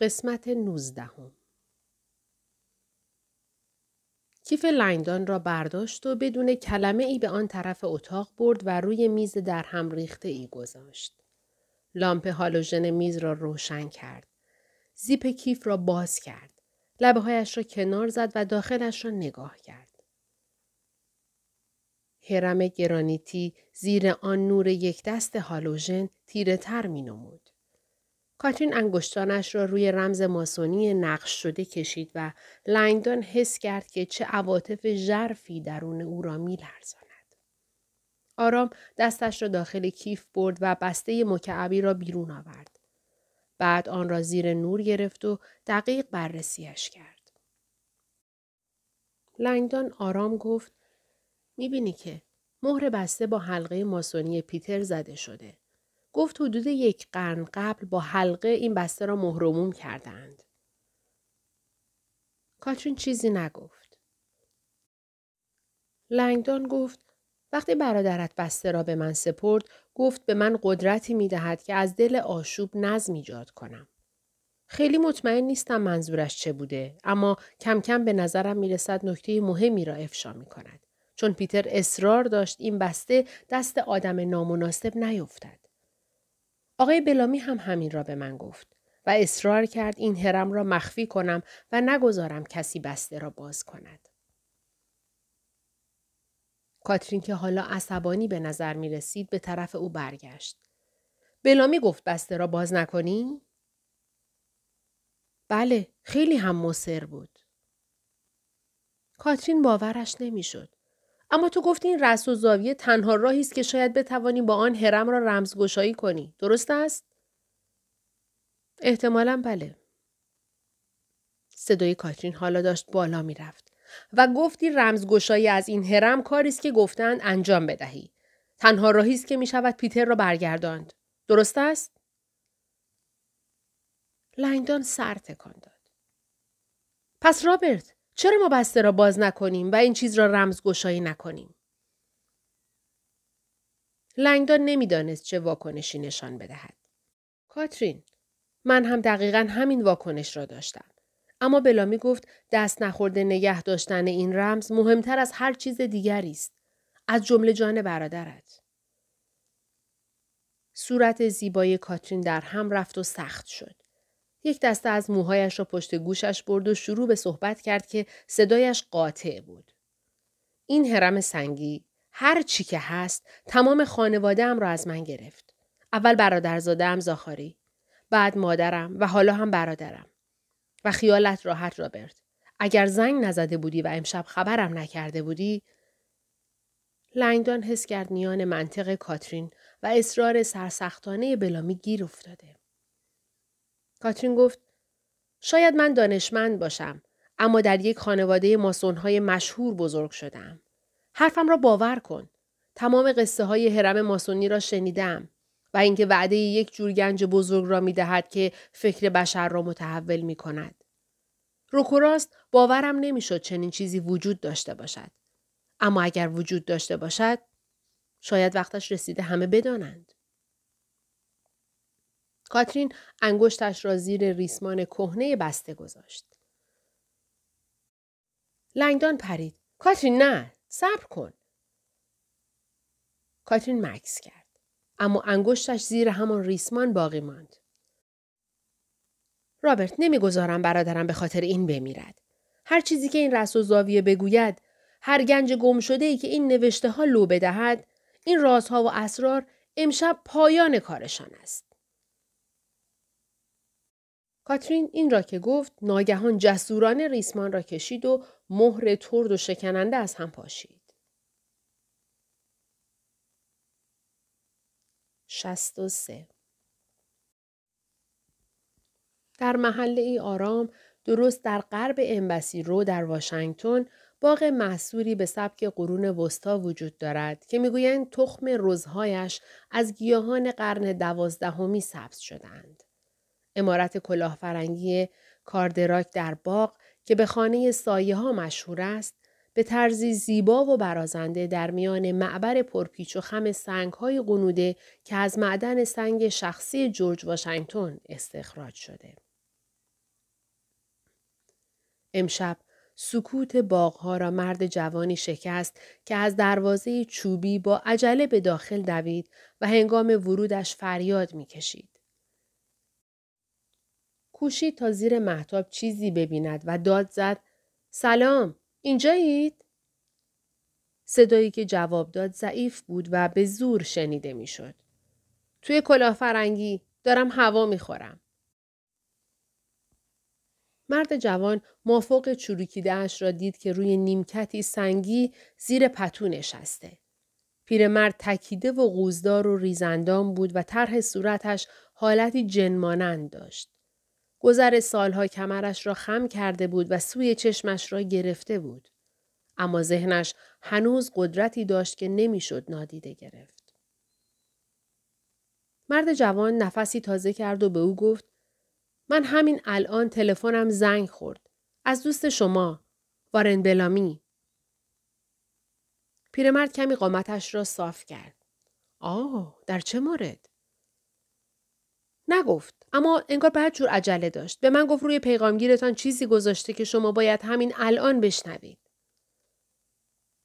قسمت نوزدهم کیف لنگدان را برداشت و بدون کلمه ای به آن طرف اتاق برد و روی میز در هم ریخته ای گذاشت. لامپ هالوژن میز را روشن کرد. زیپ کیف را باز کرد. لبه هایش را کنار زد و داخلش را نگاه کرد. هرم گرانیتی زیر آن نور یک دست هالوژن تیره تر می نمود. کاترین انگشتانش را روی رمز ماسونی نقش شده کشید و لنگدان حس کرد که چه عواطف ژرفی درون او را میلرزاند. آرام دستش را داخل کیف برد و بسته مکعبی را بیرون آورد. بعد آن را زیر نور گرفت و دقیق بررسیش کرد. لنگدان آرام گفت می‌بینی که مهر بسته با حلقه ماسونی پیتر زده شده. گفت حدود یک قرن قبل با حلقه این بسته را مهرموم کردند. کاترین چیزی نگفت. لنگدان گفت وقتی برادرت بسته را به من سپرد گفت به من قدرتی می دهد که از دل آشوب نظم ایجاد کنم. خیلی مطمئن نیستم منظورش چه بوده اما کم کم به نظرم می رسد نکته مهمی را افشا می کند. چون پیتر اصرار داشت این بسته دست آدم نامناسب نیفتد. آقای بلامی هم همین را به من گفت و اصرار کرد این هرم را مخفی کنم و نگذارم کسی بسته را باز کند. کاترین که حالا عصبانی به نظر می رسید به طرف او برگشت. بلامی گفت بسته را باز نکنی؟ بله، خیلی هم مصر بود. کاترین باورش نمی‌شد. اما تو گفتی این رأس و زاویه تنها راهی است که شاید بتوانی با آن هرم را رمزگشایی کنی. درست است؟ احتمالا بله. صدای کاترین حالا داشت بالا می رفت. و گفتی رمزگشایی از این هرم کاری است که گفتند انجام بدهی. تنها راهی است که می شود پیتر را برگرداند. درست است؟ لنگدان سر تکان داد. پس رابرت چرا ما بسته را باز نکنیم و این چیز را رمزگشایی نکنیم؟ لنگدان نمی‌دانست چه واکنشی نشان بدهد. کاترین من هم دقیقا همین واکنش را داشتم. اما بلامی گفت دست نخورده نگه داشتن این رمز مهمتر از هر چیز دیگری است. از جمله جان برادرت. صورت زیبای کاترین در هم رفت و سخت شد. یک دسته از موهایش را پشت گوشش برد و شروع به صحبت کرد که صدایش قاطع بود. این هرم سنگی هر چی که هست تمام خانواده را از من گرفت. اول برادرزادهام زاخاری. بعد مادرم و حالا هم برادرم. و خیالت راحت رابرت. اگر زنگ نزده بودی و امشب خبرم نکرده بودی لنگدان حس کرد میان منطق کاترین و اصرار سرسختانه بلامی گیر افتاده. کاترین گفت شاید من دانشمند باشم اما در یک خانواده ماسونهای مشهور بزرگ شدم. حرفم را باور کن. تمام قصه های حرم ماسونی را شنیدم و اینکه وعده یک جور گنج بزرگ را می دهد که فکر بشر را متحول می کند. روکوراست باورم نمی‌شد چنین چیزی وجود داشته باشد. اما اگر وجود داشته باشد شاید وقتش رسیده همه بدانند. کاترین انگشتش را زیر ریسمان کهنه بسته گذاشت. لنگدان پرید. کاترین نه. صبر کن. کاترین مکس کرد. اما انگشتش زیر همان ریسمان باقی ماند. رابرت نمی‌گذارم برادرم به خاطر این بمیرد. هر چیزی که این رس و زاویه بگوید، هر گنج گم شده ای که این نوشته ها لو بدهد، این رازها و اسرار امشب پایان کارشان است. کاترین این را که گفت ناگهان جسورانه ریسمان را کشید و مهر ترد و شکننده از هم پاشید. شست و سه در محله ای آرام درست در غرب امبسی رو در واشنگتن باغ محصوری به سبک قرون وسطا وجود دارد که می‌گویند تخم رزهایش از گیاهان قرن دوازدهمی سبز شدهاند. امارت کلاهفرنگی کاردراک در باغ که به خانه سایه ها مشهور است به طرزی زیبا و برازنده در میان معبر پرپیچ و خم سنگ های قنوده که از معدن سنگ شخصی جورج واشنگتن استخراج شده. امشب سکوت باغها را مرد جوانی شکست که از دروازه چوبی با عجله به داخل دوید و هنگام ورودش فریاد می‌کشید. کوشید تا زیر محتاب چیزی ببیند و داد زد سلام اینجایید؟ صدایی که جواب داد ضعیف بود و به زور شنیده می‌شد. توی کلاه فرنگی دارم هوا می‌خورم. مرد جوان مافوق چروکیدهاش را دید که روی نیمکتی سنگی زیر پتو نشسته. پیرمرد تکیده و قوزدار و ریزندام بود و طرح صورتش حالتی جنمانند داشت. گذر سالها کمرش را خم کرده بود و سوی چشمش را گرفته بود. اما ذهنش هنوز قدرتی داشت که نمی‌شد نادیده گرفت. مرد جوان نفسی تازه کرد و به او گفت من همین الان تلفنم زنگ خورد. از دوست شما. وارن بلامی. پیرمرد کمی قامتش را صاف کرد. آه در چه مورد؟ نگفت اما انگار بعد جور عجله داشت. به من گفت روی پیغامگیرتان چیزی گذاشته که شما باید همین الان بشنوید.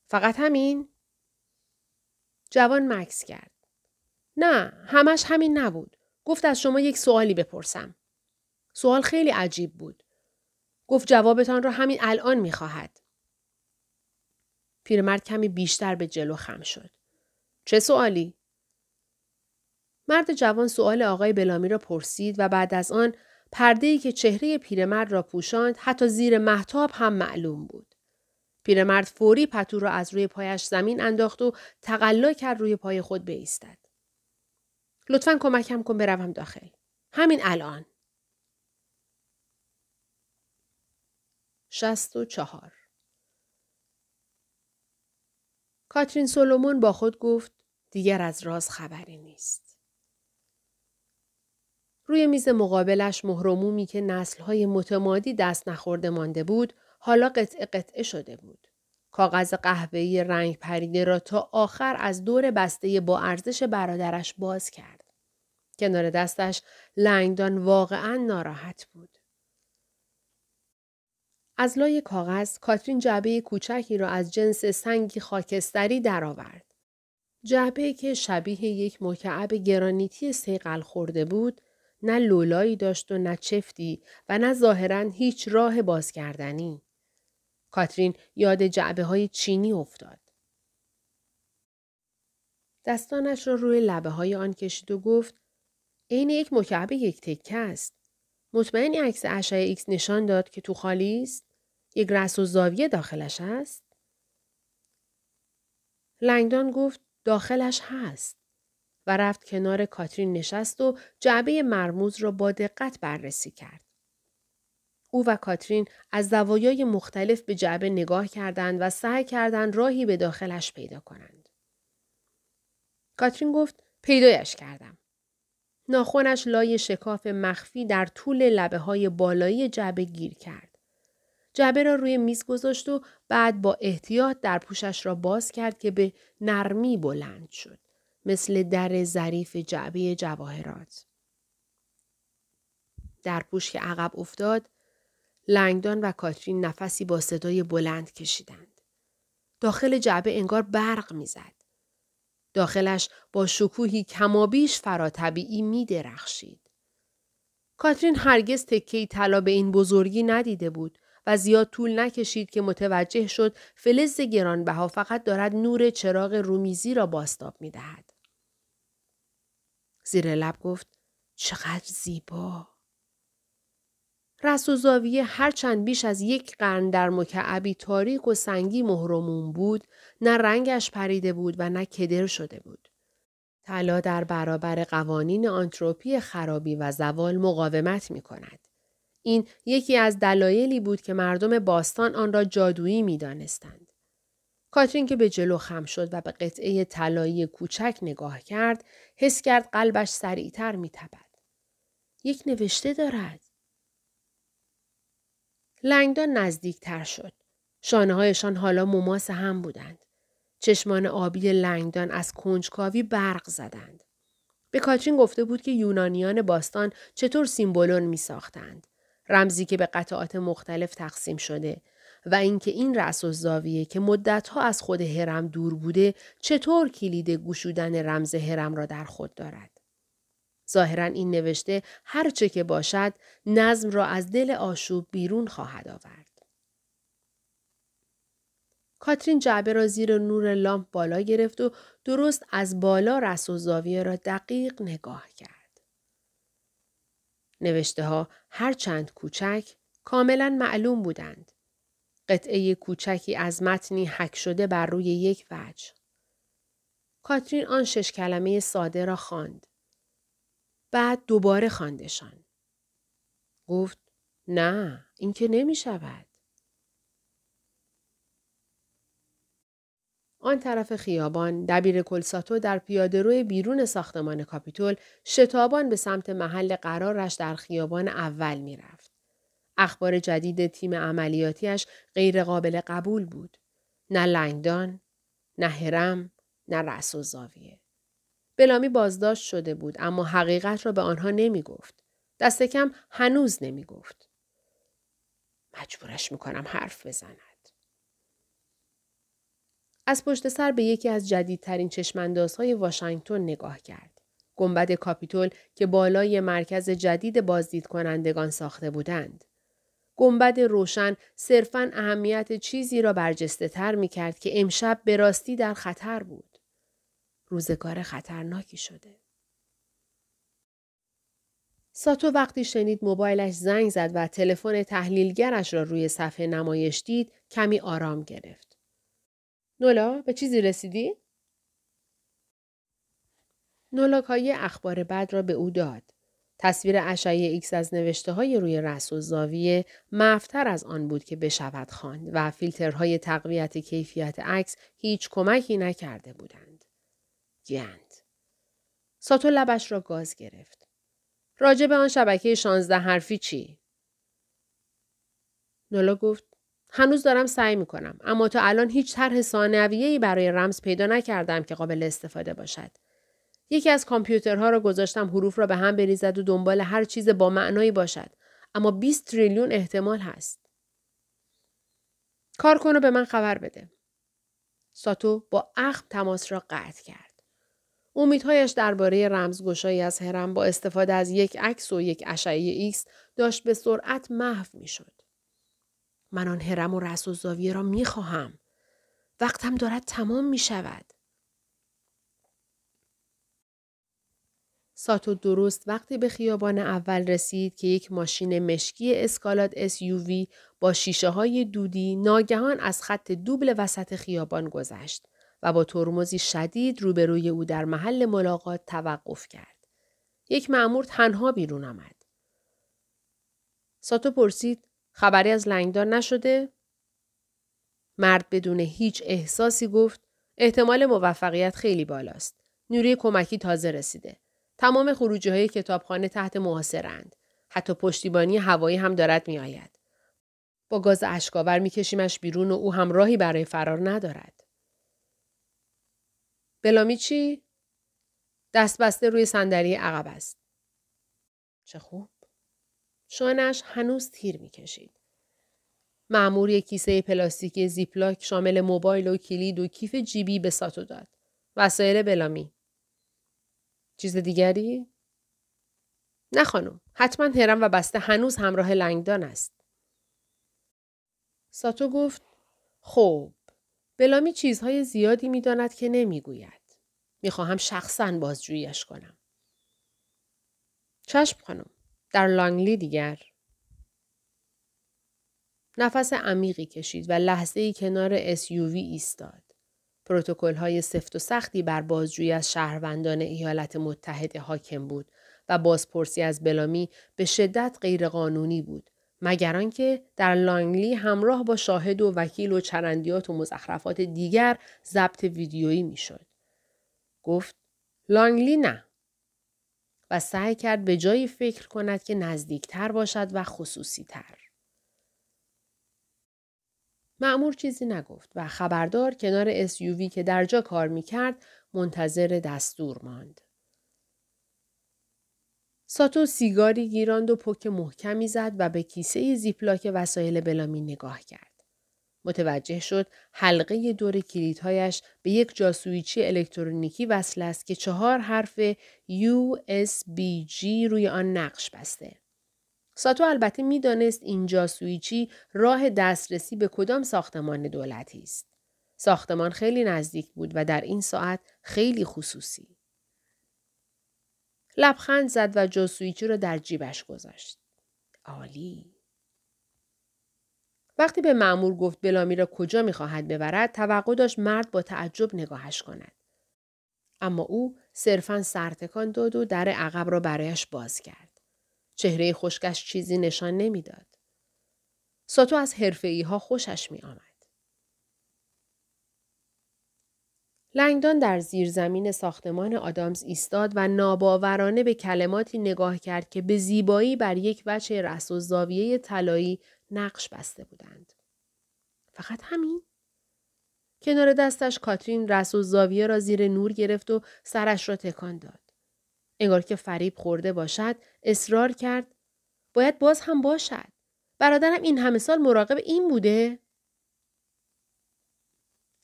فقط همین؟ جوان مکس کرد. نه همش همین نبود. گفت از شما یک سوالی بپرسم. سوال خیلی عجیب بود. گفت جوابتان را همین الان می خواهد. پیرمرد کمی بیشتر به جلو خم شد. چه سوالی؟ مرد جوان سوال آقای بلامی را پرسید و بعد از آن پرده که چهره پیرمرد را پوشاند حتی زیر محتاب هم معلوم بود. پیرمرد فوری پتو را از روی پایش زمین انداخت و تقلا کرد روی پای خود بایستد. لطفا کمکم کن بروم داخل. همین الان. شست و چهار کاترین سولومون با خود گفت دیگر از راز خبری نیست. روی میز مقابلش مهرمومی که نسلهای متمادی دست نخورده مانده بود حالا قطعه قطعه شده بود. کاغذ قهوه‌ای رنگ پریده را تا آخر از دور بسته با ارزش برادرش باز کرد. کنار دستش لنگدان واقعا ناراحت بود. از لای کاغذ کاترین جعبه کوچکی را از جنس سنگی خاکستری درآورد. جعبه که شبیه یک مکعب گرانیتی سیقل خورده بود، نه لولایی داشت و نه چفتی و نه ظاهرا هیچ راه باز کردنی. کاترین یاد جعبه های چینی افتاد. دستانش را روی لبه های آن کشید و گفت عین یک مکعب یک تکه است. مطمئنی عکس اشعه ایکس نشان داد که تو خالی است؟ یک رس و زاویه داخلش هست؟ لنگدان گفت داخلش هست و رفت کنار کاترین نشست و جعبه مرموز را با دقت بررسی کرد. او و کاترین از زوایای مختلف به جعبه نگاه کردند و سعی کردند راهی به داخلش پیدا کنند. کاترین گفت پیدایش کردم. ناخونش لای شکاف مخفی در طول لبه های بالایی جعبه گیر کرد. جعبه را روی میز گذاشت و بعد با احتیاط در پوشش را باز کرد که به نرمی بلند شد. مثل در ظریف جعبه جواهرات. در پوش که عقب افتاد، لنگدان و کاترین نفسی با صدای بلند کشیدند. داخل جعبه انگار برق می‌زد. داخلش با شکوهی کمابیش فراتبیعی می درخشید. کاترین هرگز تکهی طلا به این بزرگی ندیده بود و زیاد طول نکشید که متوجه شد فلز گرانبها فقط دارد نور چراغ رومیزی را باستاب می دهد. زیر لب گفت چقدر زیبا. رس و زاویه هرچند بیش از یک قرن در مکعبی تاریک و سنگی مهرمون بود نه رنگش پریده بود و نه کدر شده بود. طلا در برابر قوانین آنتروپی خرابی و زوال مقاومت می کند. این یکی از دلایلی بود که مردم باستان آن را جادویی می دانستند. کاترین که به جلو خم شد و به قطعه طلایی کوچک نگاه کرد، حس کرد قلبش سریعتر می تبد. یک نوشته دارد. لنگدان نزدیک تر شد. شانه هایشان حالا مماس هم بودند. چشمان آبی لنگدان از کنجکاوی برق زدند. به کاترین گفته بود که یونانیان باستان چطور سیمبولون می ساختند. رمزی که به قطعات مختلف تقسیم شده و اینکه این رأس و زاویه که مدتها از خود هرم دور بوده چطور کلید گشودن رمز هرم را در خود دارد. ظاهرا این نوشته هرچه که باشد نظم را از دل آشوب بیرون خواهد آورد. کاترین جعبه را زیر نور لامپ بالا گرفت و درست از بالا رس و زاویه را دقیق نگاه کرد. نوشته ها هرچند کوچک کاملا معلوم بودند. قطعه کوچکی از متنی حک شده بر روی یک وجه. کاترین آن شش کلمه ساده را خواند. بعد دوباره خواندشان. گفت نه این که نمی شود. آن طرف خیابان دبیر کلساتو در پیاده بیرون ساختمان کاپیتول شتابان به سمت محل قرارش در خیابان اول می رفت. اخبار جدید تیم عملیاتیش غیر قابل قبول بود. نه لنگدان، نه هرم، نه رأس و زاویه. بلامی بازداشت شده بود اما حقیقت را به آنها نمی گفت. دست کم هنوز نمی گفت. مجبورش می‌کنم حرف بزند. از پشت سر به یکی از جدیدترین چشماندازهای واشنگتن نگاه کرد. گنبد کاپیتول که بالای مرکز جدید بازدید کنندگان ساخته بودند. گنبد روشن صرفا اهمیت چیزی را برجسته تر می کرد که امشب به راستی در خطر بود. روزگار خطرناکی شده. ساتو وقتی شنید موبایلش زنگ زد و تلفن تحلیلگرش را روی صفحه نمایش دید کمی آرام گرفت. نولا به چیزی رسیدی؟ نولا کی اخبار بد را به او داد. تصویر اشعه ایکس از نوشته های روی رأس‌الزاویه محوتر از آن بود که بشود خواند و فیلترهای تقویت کیفیت عکس هیچ کمکی نکرده بودند. گند. ساتو لبش را گاز گرفت. راجع به آن شبکه شانزده حرفی چی؟ نولا گفت هنوز دارم سعی می کنم اما تا الان هیچ طرح ثانویه‌ای برای رمز پیدا نکردم که قابل استفاده باشد. یکی از کامپیوترها را گذاشتم حروف را به هم بریزد و دنبال هر چیز با معنایی باشد اما 20 تریلیون احتمال هست. کار کن و به من خبر بده. ساتو با اخم تماس را قطع کرد. امیدهایش درباره رمزگشایی از هرم با استفاده از یک عکس و یک اشعه ایکس داشت به سرعت محو می‌شد. من آن هرم و رأس‌الزاویه را می خواهم. وقتم دارد تمام می شود. ساتو درست وقتی به خیابان اول رسید که یک ماشین مشکی اسکالات SUV با شیشه های دودی ناگهان از خط دوبل وسط خیابان گذشت و با ترمزی شدید روبروی او در محل ملاقات توقف کرد. یک معمور تنها بیرون آمد. ساتو پرسید خبری از لنگدار نشده؟ مرد بدون هیچ احساسی گفت احتمال موفقیت خیلی بالاست. نیروی کمکی تازه رسیده. تمام خروجی های کتابخانه تحت محاصرند. حتی پشتیبانی هوایی هم دارد می آید. با گاز اشکاور می کشیمش بیرون و او هم راهی برای فرار ندارد. بلامی چی؟ دست بسته روی صندلی عقب است. چه خوب. شانش هنوز تیر می کشید. معمور یک کیسه پلاستیکی زیپلاک شامل موبایل و کلید و کیف جیبی به ساتو داد. وسایل بلامی. چیز دیگری؟ نه خانم. حتما هرم و بسته هنوز همراه لنگدان است. ساتو گفت خب بلامی چیزهای زیادی می‌داند که نمی‌گوید. می‌خواهم شخصا بازجوییش کنم. چشم خانم. در لانگلی دیگر نفس عمیقی کشید و لحظه ای کنار SUV ایستاد. پروتکل های سفت و سختی بر بازجویی از شهروندان ایالات متحده حاکم بود و بازپرسی از بلامی به شدت غیرقانونی بود مگر آنکه در لانگلی همراه با شاهد و وکیل و چرندیات و مزخرفات دیگر ضبط ویدیویی می‌شد. گفت لانگلی نه سعی کرد به جایی فکر کند که نزدیکتر باشد و خصوصی تر. معمور چیزی نگفت و خبردار کنار SUV که در جا کار می کرد منتظر دستور ماند. ساتو سیگاری گیراند و پک محکمی زد و به کیسه زیپلاک وسایل بلامی نگاه کرد. متوجه شد حلقه دور کلیدهایش به یک جاسویچی الکترونیکی وصل است که چهار حرف USB-G روی آن نقش بسته. ساتو البته می‌دانست این جاسویچی راه دسترسی به کدام ساختمان دولتی است. ساختمان خیلی نزدیک بود و در این ساعت خیلی خصوصی. لبخند زد و جاسویچی را در جیبش گذاشت. عالی. وقتی به معمور گفت بلامی را کجا می‌خواهد ببرد توقع داشت مرد با تعجب نگاهش کند. اما او صرفا سرتکان داد و در عقب را برایش باز کرد. چهره خشکش چیزی نشان نمی‌داد. ساتو از حرفه ها خوشش می آمد. لنگدان در زیرزمین ساختمان آدامز ایستاد و ناباورانه به کلماتی نگاه کرد که به زیبایی بر یک وجه رس و زاویه طلایی نقش بسته بودند. فقط همین؟ کنار دستش کاترین رس و زاویه را زیر نور گرفت و سرش را تکان داد. انگار که فریب خورده باشد اصرار کرد باید باز هم باشد. برادرم این همه سال مراقب این بوده؟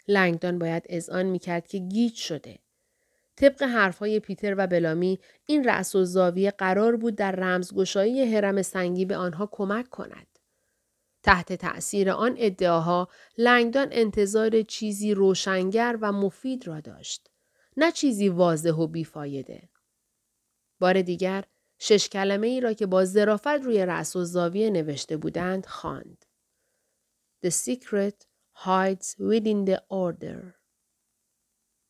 لنگدان باید اذعان می‌کرد که گیج شده. طبق حرفهای پیتر و بلامی این رأس و زاویه قرار بود در رمزگشایی حرم سنگی به آنها کمک کند. تحت تأثیر آن ادعاها لنگدان انتظار چیزی روشنگر و مفید را داشت. نه چیزی واضح و بیفایده. بار دیگر شش کلمه ای را که با ظرافت روی رأس و زاویه نوشته بودند خواند. The secret hides within the order.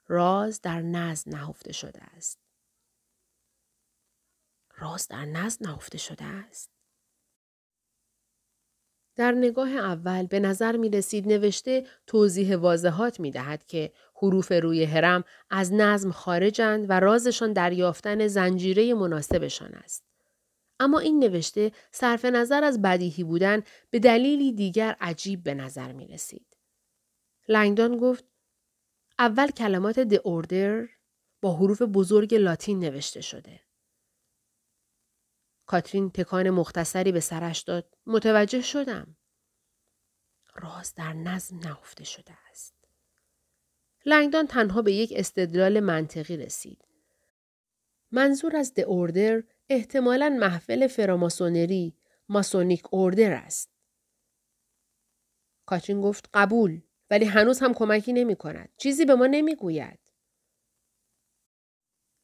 راز در نزد نهفته شده است. راز در نزد نهفته شده است. در نگاه اول به نظر می رسید نوشته توضیح واضحات می دهد که حروف روی هرم از نظم خارجند و رازشان در یافتن زنجیره مناسبشان است. اما این نوشته صرف نظر از بدیهی بودن به دلیلی دیگر عجیب به نظر می رسید. لنگدان گفت اول کلمات د اوردر با حروف بزرگ لاتین نوشته شده. کاترین تکان مختصری به سرش داد. متوجه شدم. راز در نظم نهفته شده است. لنگدان تنها به یک استدلال منطقی رسید. منظور از د اوردر احتمالا محفل فراماسونری ماسونیک اوردر است. کاترین گفت قبول ولی هنوز هم کمکی نمی کند. چیزی به ما نمی گوید.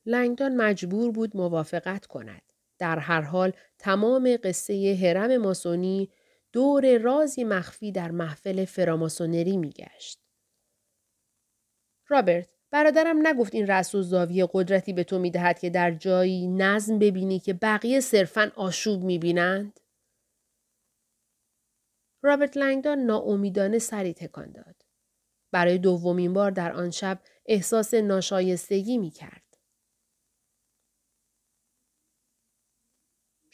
لنگدان مجبور بود موافقت کند. در هر حال تمام قصه هرم ماسونی دور رازی مخفی در محفل فراماسونری میگشت. رابرت برادرم نگفت این رأس و زاویه قدرتی به تو می‌دهد که در جایی نظم ببینی که بقیه صرفا آشوب می‌بینند؟ رابرت لنگدان ناامیدانه سری تکان داد. برای دومین بار در آن شب احساس ناشایستگی می کرد.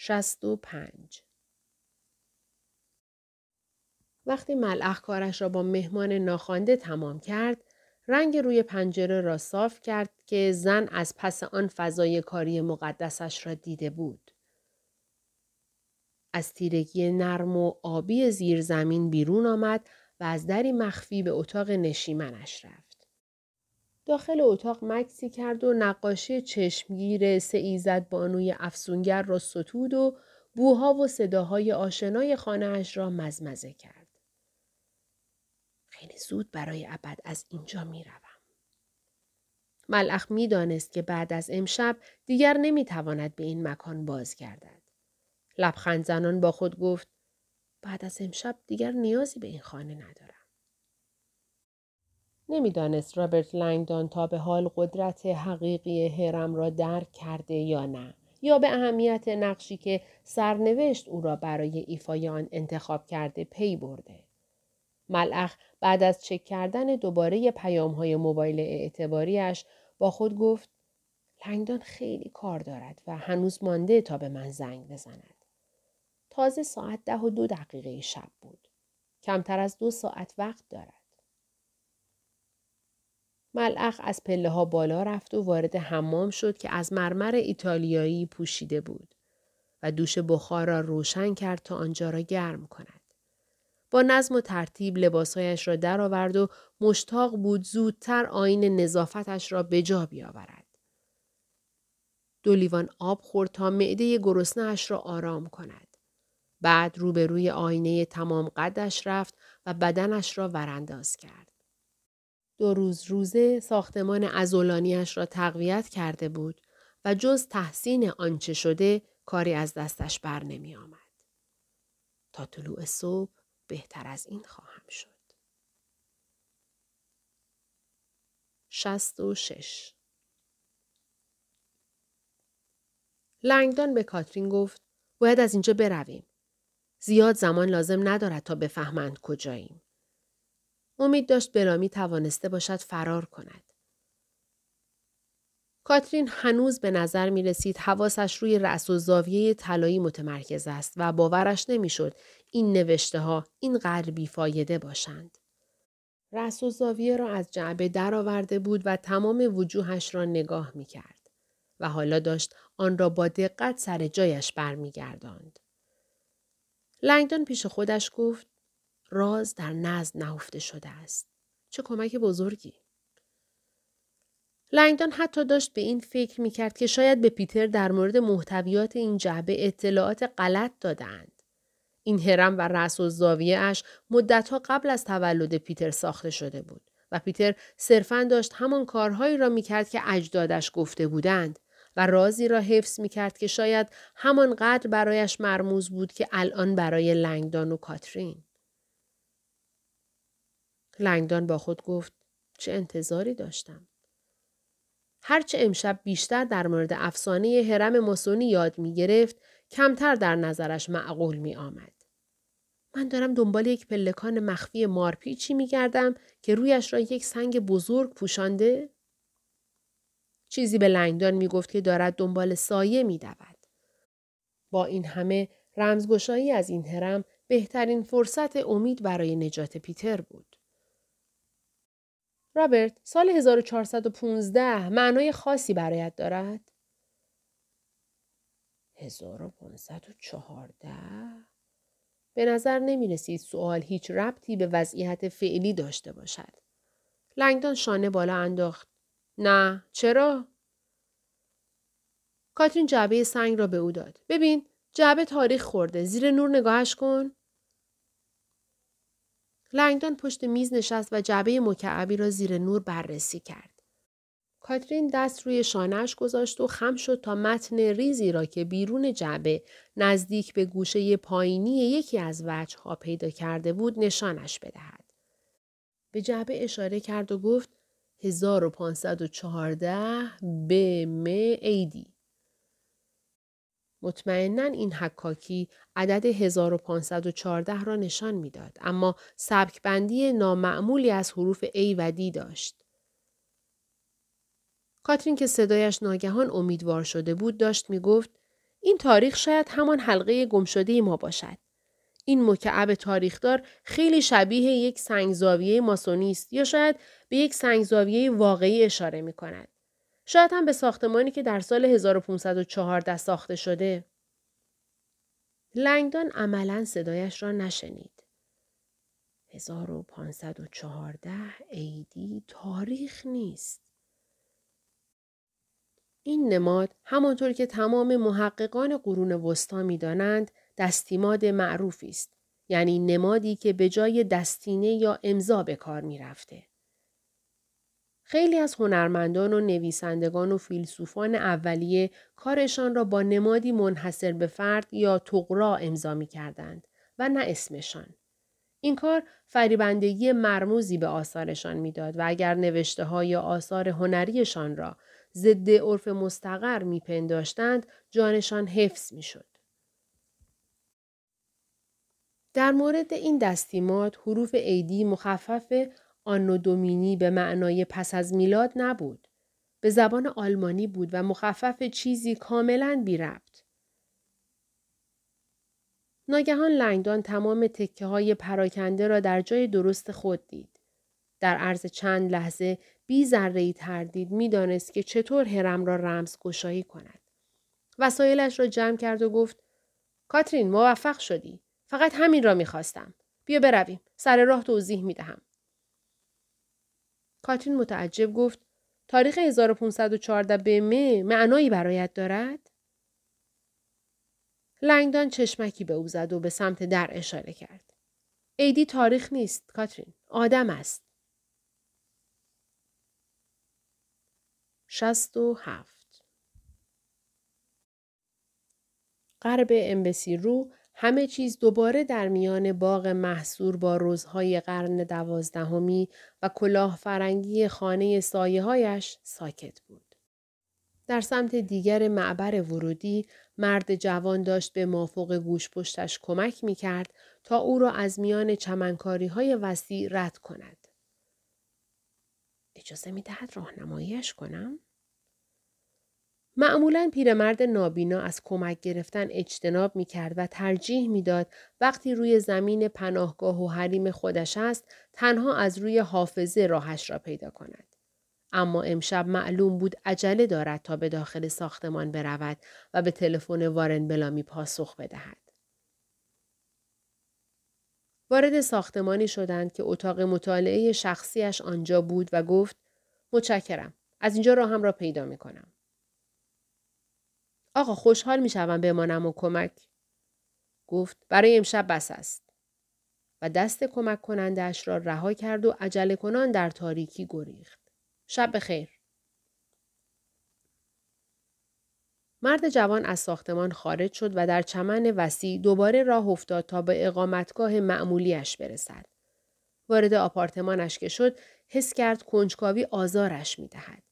شست و پنج وقتی ملعخ کارش را با مهمان ناخوانده تمام کرد، رنگ روی پنجره را صاف کرد که زن از پس آن فضای کاری مقدسش را دیده بود. از تیرگی نرم و آبی زیر زمین بیرون آمد و از دری مخفی به اتاق نشیمنش رفت. داخل اتاق مکسی کرد و نقاشی چشمگیر سه ایزد بانوی افسونگر را ستود و بوها و صداهای آشنای خانهاش را مزمزه کرد. خیلی زود برای ابد از اینجا می روم. ملخ می دانست که بعد از امشب دیگر نمی تواند به این مکان بازگردد. لبخند زنان با خود گفت بعد از امشب دیگر نیازی به این خانه ندارم. نمی‌دانست رابرت لنگدان تا به حال قدرت حقیقی هرم را درک کرده یا نه یا به اهمیت نقشی که سرنوشت او را برای ایفای آن انتخاب کرده پی برده. ملعخ بعد از چک کردن دوباره پیام های موبایل اعتباریش با خود گفت لنگدان خیلی کار دارد و هنوز مانده تا به من زنگ بزند. تازه ساعت ده و دو دقیقه شب بود. کمتر از دو ساعت وقت دارد. ملعق از پله ها بالا رفت و وارد حمام شد که از مرمر ایتالیایی پوشیده بود و دوش بخار را روشن کرد تا آنجا را گرم کند. با نظم و ترتیب لباسهایش را درآورد و مشتاق بود زودتر آین نظافتش را به جا بیاورد. دو لیوان آب خورد تا معده گرسنهاش را آرام کند. بعد روبروی آینه تمام قدش رفت و بدنش را ورانداز کرد. دو روز روزه ساختمان ازولانیش را تقویت کرده بود و جز تحسین آنچه شده کاری از دستش بر نمی آمد. تا طلوع صبح بهتر از این خواهم شد. شست و شش لنگدان به کاترین گفت باید از اینجا برویم. زیاد زمان لازم ندارد تا بفهمند کجاییم. امید داشت بلامی توانسته باشد فرار کند. کاترین هنوز به نظر می رسید حواسش روی رأس و زاویه طلایی متمرکز است و باورش نمی‌شد این نوشته ها اینقدر بیفایده باشند. رأس و زاویه را از جعبه درآورده بود و تمام وجوهش را نگاه می کرد و حالا داشت آن را با دقت سر جایش برمیگرداند. لنگدان پیش خودش گفت راز در نزد نهفته شده است. چه کمک بزرگی. لنگدان حتی داشت به این فکر می کرد که شاید به پیتر در مورد محتویات این جعبه اطلاعات غلط دادند. این هرم و رأس و زاویه اش مدتها قبل از تولد پیتر ساخته شده بود و پیتر صرفا داشت همان کارهایی را می کرد که اجدادش گفته بودند و رازی را حفظ می کرد که شاید همانقدر برایش مرموز بود که الان برای لنگدان و کاترین. لنگدان با خود گفت چه انتظاری داشتم. هرچه امشب بیشتر در مورد افسانه هرم ماسونی یاد می گرفت کمتر در نظرش معقول می آمد. من دارم دنبال یک پلکان مخفی مارپیچی می گردم که رویش را یک سنگ بزرگ پوشانده؟ چیزی به لنگدان می گفت که دارد دنبال سایه می دود. با این همه رمزگشایی از این هرم بهترین فرصت امید برای نجات پیتر بود. رابرت سال 1415 معنای خاصی برایت دارد؟ 1514 به نظر نمی رسید سوال هیچ ربطی به وضعیت فعلی داشته باشد. لنگدان شانه بالا انداخت. نه چرا؟ کاترین جعبه سنگ را به او داد. ببین جعبه تاریخ خورده. زیر نور نگاهش کن. لنگدان پشت میز نشست و جعبه مکعبی را زیر نور بررسی کرد. کاترین دست روی شانهش گذاشت و خم شد تا متن ریزی را که بیرون جعبه نزدیک به گوشه پایینی یکی از وجه ها پیدا کرده بود نشانش بدهد. به جعبه اشاره کرد و گفت 1514 به م ایدی. مطمئنا این حکاکی عدد 1514 را نشان می‌داد اما سبک بندی نامعمولی از حروف A و D داشت. کاترین که صدایش ناگهان امیدوار شده بود داشت می گفت این تاریخ شاید همان حلقه گمشده ما باشد. این مکعب تاریخدار خیلی شبیه یک سنگزاویه ماسونی است یا شاید به یک سنگزاویه واقعی اشاره می کند. شاید هم به ساختمانی که در سال 1514 ساخته شده. لنگدان عملا صدایش را نشنید. 1514 ایدی تاریخ نیست. این نماد همانطور که تمام محققان قرون وسطا می‌دانند دستیماد معروفی است یعنی نمادی که به جای دستینه یا امضا به کار می رفته. خیلی از هنرمندان و نویسندگان و فیلسوفان اولیه کارشان را با نمادی منحصر به فرد یا تقرا امضا می کردند و نه اسمشان. این کار فریبندگی مرموزی به آثارشان می‌داد و اگر نوشته های یا آثار هنریشان را ضد عرف مستقر میپنداشتند جانشان حفظ می‌شد. در مورد این دستیمات حروف ایدی مخفف آنو دومینی به معنای پس از میلاد نبود. به زبان آلمانی بود و مخفف چیزی کاملا بی ربط. ناگهان لنگدان تمام تکه های پراکنده را در جای درست خود دید. در عرض چند لحظه بی ذره تردید می‌دانست که چطور هرم را رمز گشایی کند. وسایلش را جمع کرد و گفت کاترین موفق شدی. فقط همین را می‌خواستم. بیا برویم. سر راه توضیح می کاترین متعجب گفت تاریخ 1514 به مه معنایی برایت دارد؟ لنگدان چشمکی به او زد و به سمت در اشاره کرد. ایدی تاریخ نیست کاترین. آدم است. شست و هفت غرب امبسی رو همه چیز دوباره در میان باغ محصور با روزهای قرن دوازدهمی و کلاه فرنگی خانه سایه هایش ساکت بود. در سمت دیگر معبر ورودی مرد جوان داشت به مافوق گوش پشتش کمک می کرد تا او را از میان چمنکاری های وسیع رد کند. اجازه می دهد راهنماییش کنم؟ معمولا پیرمرد نابینا از کمک گرفتن اجتناب می کرد و ترجیح می‌داد وقتی روی زمین پناهگاه و حریم خودش است تنها از روی حافظه راهش را پیدا کند. اما امشب معلوم بود عجله دارد تا به داخل ساختمان برود و به تلفن وارن بلامی پاسخ بدهد. وارد ساختمانی شدند که اتاق مطالعه شخصیش آنجا بود و گفت متشکرم از اینجا راهم را پیدا می کنم. آقا خوشحال می شوم بمانم و کمک. گفت برای امشب بس است. و دست کمک کنندش را رها کرد و عجله کنان در تاریکی گریخت. شب خیر. مرد جوان از ساختمان خارج شد و در چمن وسیع دوباره راه افتاد تا به اقامتگاه معمولیش برسد. وارد آپارتمانش که شد حس کرد کنجکاوی آزارش می دهد.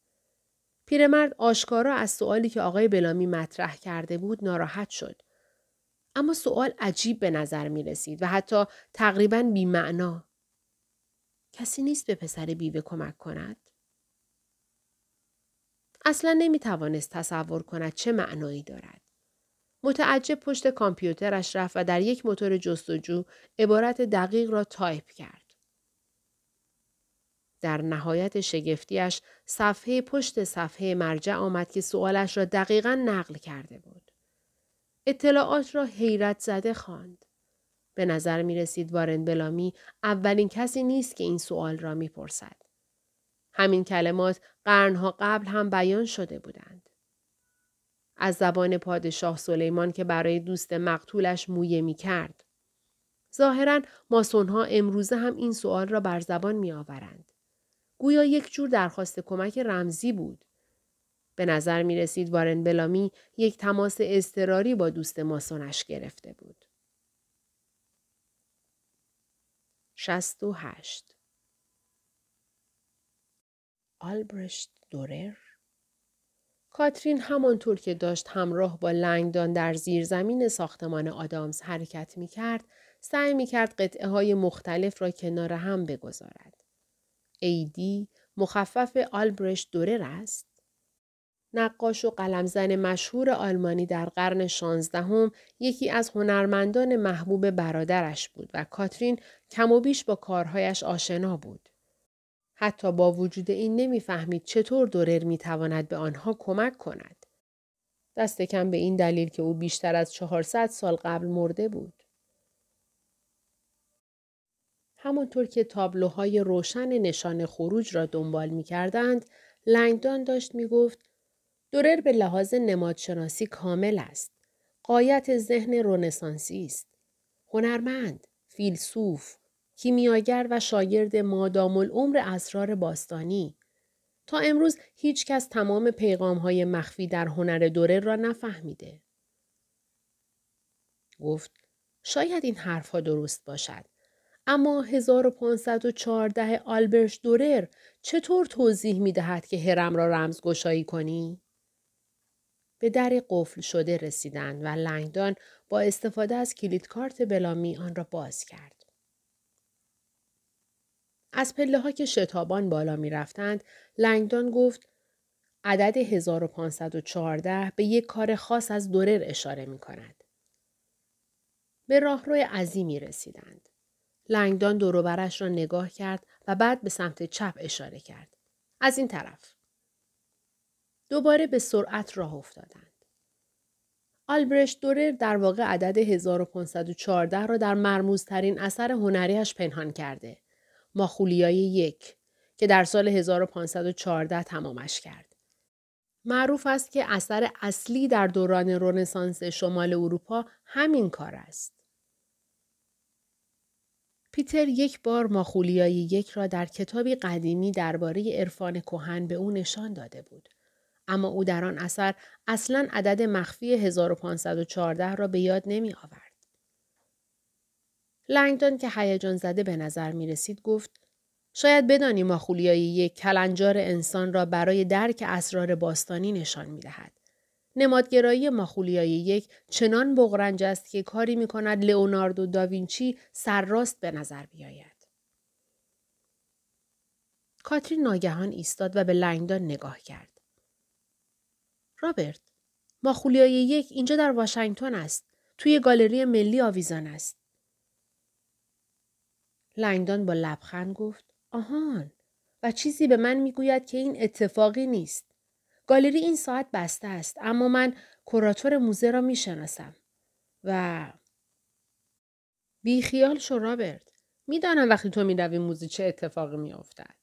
پیرمرد آشکارا از سوالی که آقای بلامی مطرح کرده بود ناراحت شد. اما سوال عجیب به نظر می رسید و حتی تقریبا بیمعنا. کسی نیست به پسر بیوه کمک کند؟ اصلا نمی توانست تصور کند چه معنایی دارد. متعجب پشت کامپیوترش رفت و در یک موتور جستجو عبارت دقیق را تایپ کرد. در نهایت شگفتیش صفحه پشت صفحه مرجع آمد که سوالش را دقیقا نقل کرده بود. اطلاعات را حیرت زده خواند. به نظر می رسید وارن بلامی اولین کسی نیست که این سوال را می پرسد. همین کلمات قرنها قبل هم بیان شده بودند. از زبان پادشاه سلیمان که برای دوست مقتولش مویه می کرد. ظاهرا ماسونها امروزه هم این سوال را بر زبان می آورند. گویا یک جور درخواست کمک رمزی بود. به نظر می رسید وارن بلامی یک تماس اضطراری با دوست ماسونش گرفته بود. شست و هشت آلبرشت دورر کاترین همانطور که داشت همراه با لنگدان در زیر زمین ساختمان آدامز حرکت می کرد، سعی می کرد قطعه های مختلف را کنار هم بگذارد. ایدی مخفف آلبرشت دورر است؟ نقاش و قلمزن مشهور آلمانی در قرن شانزدهم یکی از هنرمندان محبوب برادرش بود و کاترین کم و بیش با کارهایش آشنا بود. حتی با وجود این نمی‌فهمید چطور دورر می‌تواند به آنها کمک کند. دست کم به این دلیل که او بیشتر از 400 سال قبل مرده بود. همانطور که تابلوهای روشن نشان خروج را دنبال می کردند، لنگدان داشت می گفت دورر به لحاظ نمادشناسی کامل است. قایت ذهن رونسانسی است. هنرمند، فیلسوف، کیمیاگر و شاگرد مادام العمر اسرار باستانی. تا امروز هیچ کس تمام پیغام های مخفی در هنر دورر را نفهمیده. گفت شاید این حرفها درست باشد. اما 1514 آلبرش دورر چطور توضیح می دهد که هرم را رمزگشایی کنی؟ به در قفل شده رسیدند و لنگدان با استفاده از کلید کارت بلامی آن را باز کرد. از پله ها که شتابان بالا می رفتند، لنگدان گفت عدد 1514 به یک کار خاص از دورر اشاره می کند. به راهروی عظیمی رسیدند. لنگدان دوروبرش را نگاه کرد و بعد به سمت چپ اشاره کرد. از این طرف. دوباره به سرعت راه افتادند. آلبرشت دورر در واقع عدد 1514 را در مرموزترین اثر هنریش پنهان کرده. ماخولیای یک که در سال 1514 تمامش کرد. معروف است که اثر اصلی در دوران رونسانس شمال اروپا همین کار است. پیتر یک بار ماخولیای یک را در کتابی قدیمی درباره عرفان کهن به او نشان داده بود. اما او در آن اثر اصلا عدد مخفی 1514 را به یاد نمی آورد. لنگدان که هیجان زده به نظر می رسید گفت شاید بدانی ماخولیای یک کلنجار انسان را برای درک اسرار باستانی نشان می دهد. نمادگرایی ماخولیای یک چنان بغرنج است که کاری می کند لئوناردو داوینچی سرراست به نظر بیاید. کاترین ناگهان ایستاد و به لنگدان نگاه کرد. رابرت، ماخولیای یک اینجا در واشنگتن است. توی گالری ملی آویزان است. لنگدان با لبخند گفت آهان و چیزی به من می‌گوید که این اتفاقی نیست. گالری این ساعت بسته است اما من کراتور موزه را می‌شناسم و بیخیال شو رابرت می‌دانم وقتی تو می‌روی موزه چه اتفاقی میافتد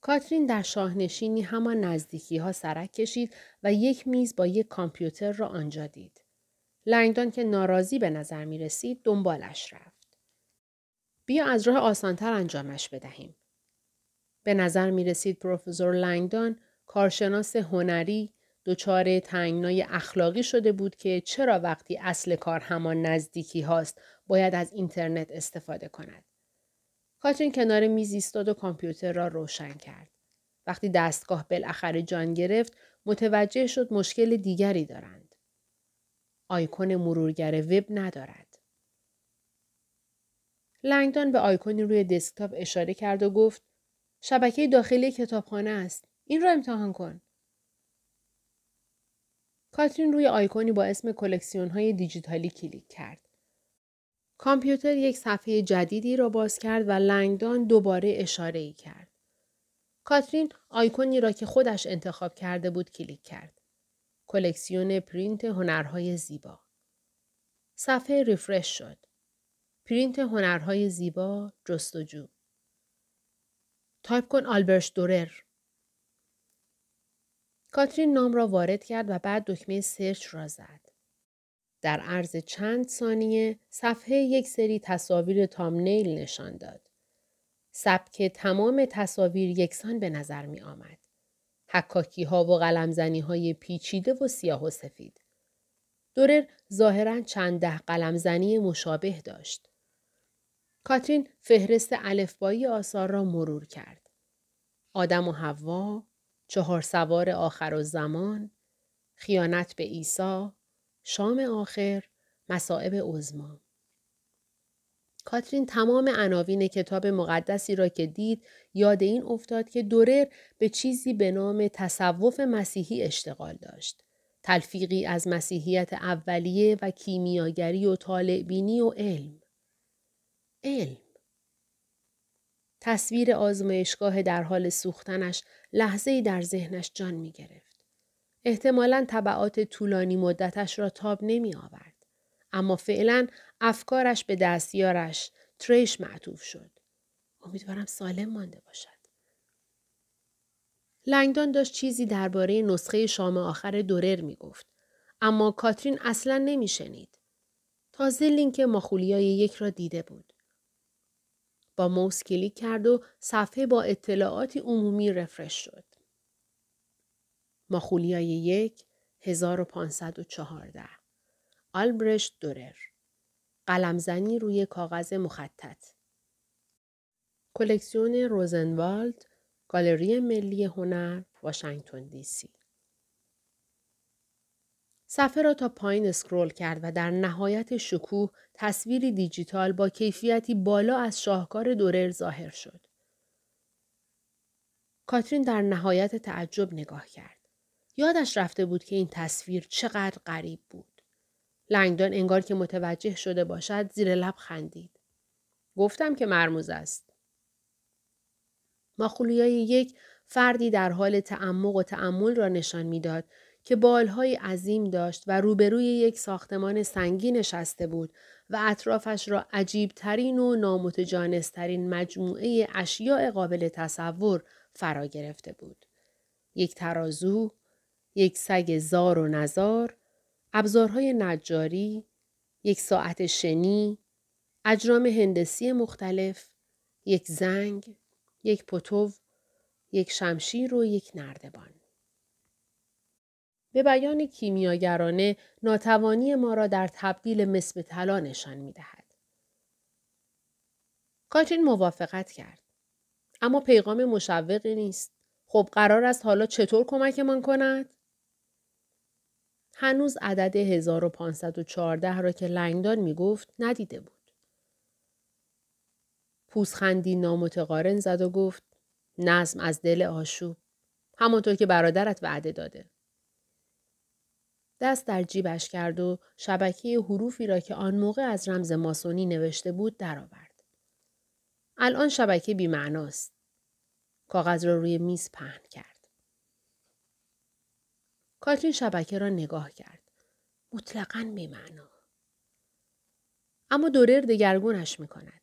کاترین در شاهنشینی همان نزدیکی ها سرک کشید و یک میز با یک کامپیوتر را آنجا دید. لنگدان که ناراضی به نظر می رسید دنبالش رفت. بیا از راه آسانتر انجامش بدهیم. به نظر می رسید پروفسور لنگدان کارشناس هنری دچار تنگنای اخلاقی شده بود که چرا وقتی اصل کار همان نزدیکی هاست باید از اینترنت استفاده کند. کاترین کنار میز ایستاد و کامپیوتر را روشن کرد. وقتی دستگاه بالاخره جان گرفت متوجه شد مشکل دیگری دارند. آیکون مرورگر وب ندارد. لنگدان به آیکونی روی دسکتاپ اشاره کرد و گفت شبکه داخلی کتابخانه است. این را امتحان کن. کاترین روی آیکونی با اسم کلکسیون های دیجیتالی کلیک کرد. کامپیوتر یک صفحه جدیدی را باز کرد و لنگدان دوباره اشاره ای کرد. کاترین آیکونی را که خودش انتخاب کرده بود کلیک کرد. کلکسیون پرینت هنرهای زیبا. صفحه refresh شد. پرینت هنرهای زیبا جستجو. تایپ کن آلبرشت دورر. کاترین نام را وارد کرد و بعد دکمه سرچ را زد. در عرض چند ثانیه صفحه یک سری تصاویر تامنیل نشان داد. سبک تمام تصاویر یکسان به نظر می آمد. حکاکی ها و قلمزنی های پیچیده و سیاه و سفید. دورر ظاهرا چند ده قلمزنی مشابه داشت. کاترین فهرست الفبایی آثار را مرور کرد. آدم و حوا، چهار سوار آخر و زمان، خیانت به عیسی، شام آخر، مصائب عزما. کاترین تمام عناوین کتاب مقدسی را که دید یاد این افتاد که دورر به چیزی به نام تصوف مسیحی اشتغال داشت. تلفیقی از مسیحیت اولیه و کیمیاگری و طالعبینی و علم. علم. تصویر آزمایشگاه در حال سوختنش لحظه در ذهنش جان می گرفت. احتمالا طبعات طولانی مدتش را تاب نمی آورد. اما فعلا افکارش به دستیارش تریش معطوف شد. امیدوارم سالم مانده باشد. لنگدان داشت چیزی درباره نسخه شام آخر دورر می گفت. اما کاترین اصلا نمی شنید. تازه لینک ماخولیای یک را دیده بود. با موس کلیک کرد و صفحه با اطلاعاتی عمومی رفرش شد. ماخولیای یک 1514 آلبرشت دورر. قلمزنی روی کاغذ مخطط. کلکسیون روزنوالد گالری ملی هنر واشنگتن دی سی. صفحه را تا پایین اسکرول کرد و در نهایت شکوه تصویری دیجیتال با کیفیتی بالا از شاهکار دورر ظاهر شد. کاترین در نهایت تعجب نگاه کرد. یادش رفته بود که این تصویر چقدر غریب بود. لنگدان انگار که متوجه شده باشد زیر لب خندید. گفتم که مرموز است. ماخولیای یک فردی در حال تعمق و تعمل را نشان می‌داد که بالهای عظیم داشت و روبروی یک ساختمان سنگی نشسته بود و اطرافش را عجیبترین و نامتجانسترین مجموعه اشیاء قابل تصور فرا گرفته بود. یک ترازو، یک سگ زار و نزار، ابزارهای نجاری، یک ساعت شنی، اجرام هندسی مختلف، یک زنگ، یک پتو، یک شمشیر و یک نردبان. به بیان کیمیاگرانه ناتوانی ما را در تبدیل مس به طلا نشان می دهد. موافقت کرد. اما پیغام مشوقی نیست. خب قرار است حالا چطور کمکمان کند؟ هنوز عدد 1514 را که لنگدان می گفت ندیده بود. پوزخندی نامتقارن زد و گفت نظم از دل آشوب. همانطور که برادرت وعده داده. دست در جیبش کرد و شبکه حروفی را که آن موقع از رمز ماسونی نوشته بود درآورد. الان شبکه بیمعناست. کاغذ را روی میز پهن کرد. کاترین شبکه را نگاه کرد. مطلقا بیمعنا. اما دورر دگرگونش می کند.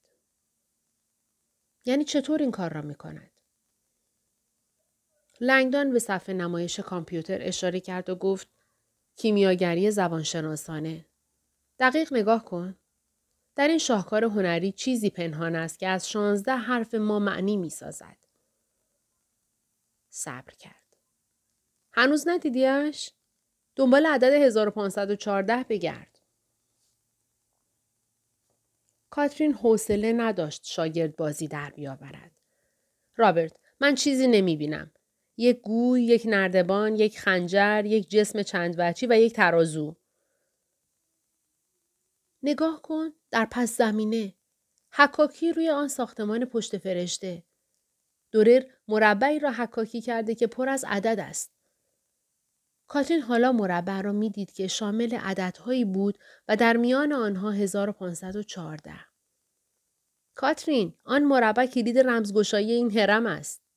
یعنی چطور این کار را می کند؟ لنگدان به صفحه نمایش کامپیوتر اشاره کرد و گفت کیمیاگری زبانشناسانه. دقیق نگاه کن. در این شاهکار هنری چیزی پنهان است که از شانزده حرف ما معنی می سازد. صبر کرد. هنوز ندیدیش؟ دنبال عدد 1514 بگرد. کاترین حوصله نداشت شاگرد بازی در بیاورد. رابرت من چیزی نمی بینم. یک گوی، یک نردبان، یک خنجر، یک جسم چند و یک ترازو. نگاه کن در پس زمینه. حکاکی روی آن ساختمان پشت فرشته. دورر مربعی را حکاکی کرده که پر از عدد است. کاترین حالا مربع را می‌دید که شامل عددهایی بود و در میان آنها 1514. کاترین، آن مربع کلید رمزگشایی این هرم است.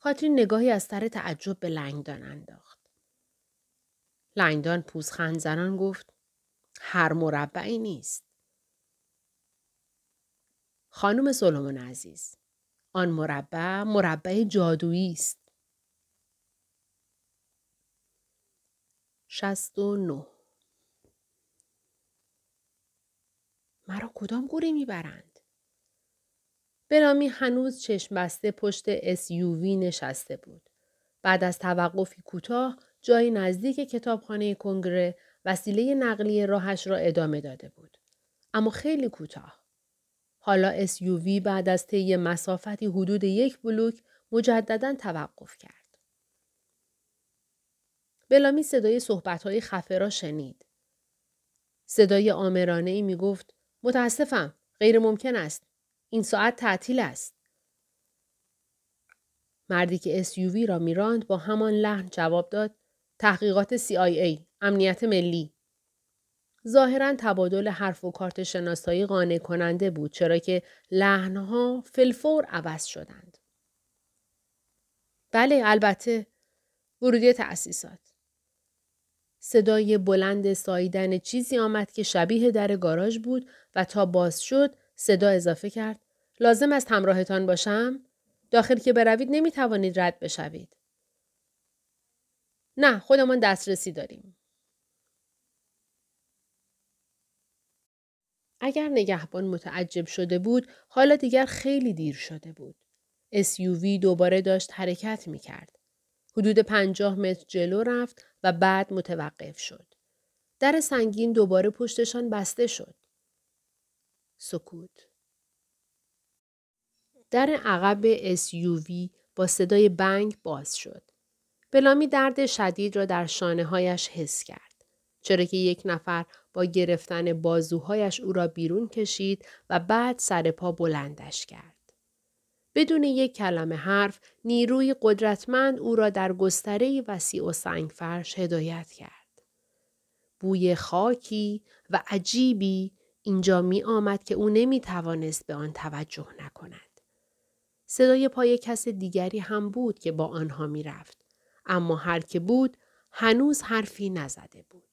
کاترین نگاهی از سر تعجب به لنگدان انداخت. لنگدان پوزخند زنان گفت هر مربعی نیست. خانم سلومون عزیز آن مربع مربع جادویی است. شست و نه مرا کدام گوری می‌برند؟ برامی هنوز چشم بسته پشت SUV نشسته بود. بعد از توقفی کوتاه جای نزدیک کتابخانه کنگره وسیله نقلیه راهش را ادامه داده بود. اما خیلی کوتاه. حالا SUV بعد از طی مسافتی حدود یک بلوک مجددا توقف کرد. بلامی صدای صحبتهای خفه را شنید. صدای آمرانه ای می گفت متاسفم غیر ممکن است. این ساعت تعطیل است. مردی که SUV را میراند با همان لحن جواب داد تحقیقات CIA امنیت ملی ظاهرا تبادل حرف و کارت شناسایی قانع کننده بود چرا که لحنها فلفور عوض شدند. بله البته ورودی تأسیسات. صدای بلند ساییدن چیزی آمد که شبیه در گاراژ بود و تا باز شد صدا اضافه کرد. لازم است همراهتان باشم؟ داخل که بروید نمی توانید رد بشوید. نه خودمان دسترسی داریم. اگر نگهبان متعجب شده بود حالا دیگر خیلی دیر شده بود. SUV دوباره داشت حرکت می کرد. حدود پنجاه متر جلو رفت و بعد متوقف شد. در سنگین دوباره پشتشان بسته شد. سکوت. در عقب SUV با صدای بنگ باز شد. بلامی درد شدید را در شانه هایش حس کرد. چرا که یک نفر با گرفتن بازوهایش او را بیرون کشید و بعد سر پا بلندش کرد. بدون یک کلمه حرف نیروی قدرتمند او را در گستره وسیع و فرش هدایت کرد. بوی خاکی و عجیبی اینجا می آمد که او نمی توانست به آن توجه نکند. صدای پای کس دیگری هم بود که با آنها می رفت. اما هر که بود هنوز حرفی نزده بود.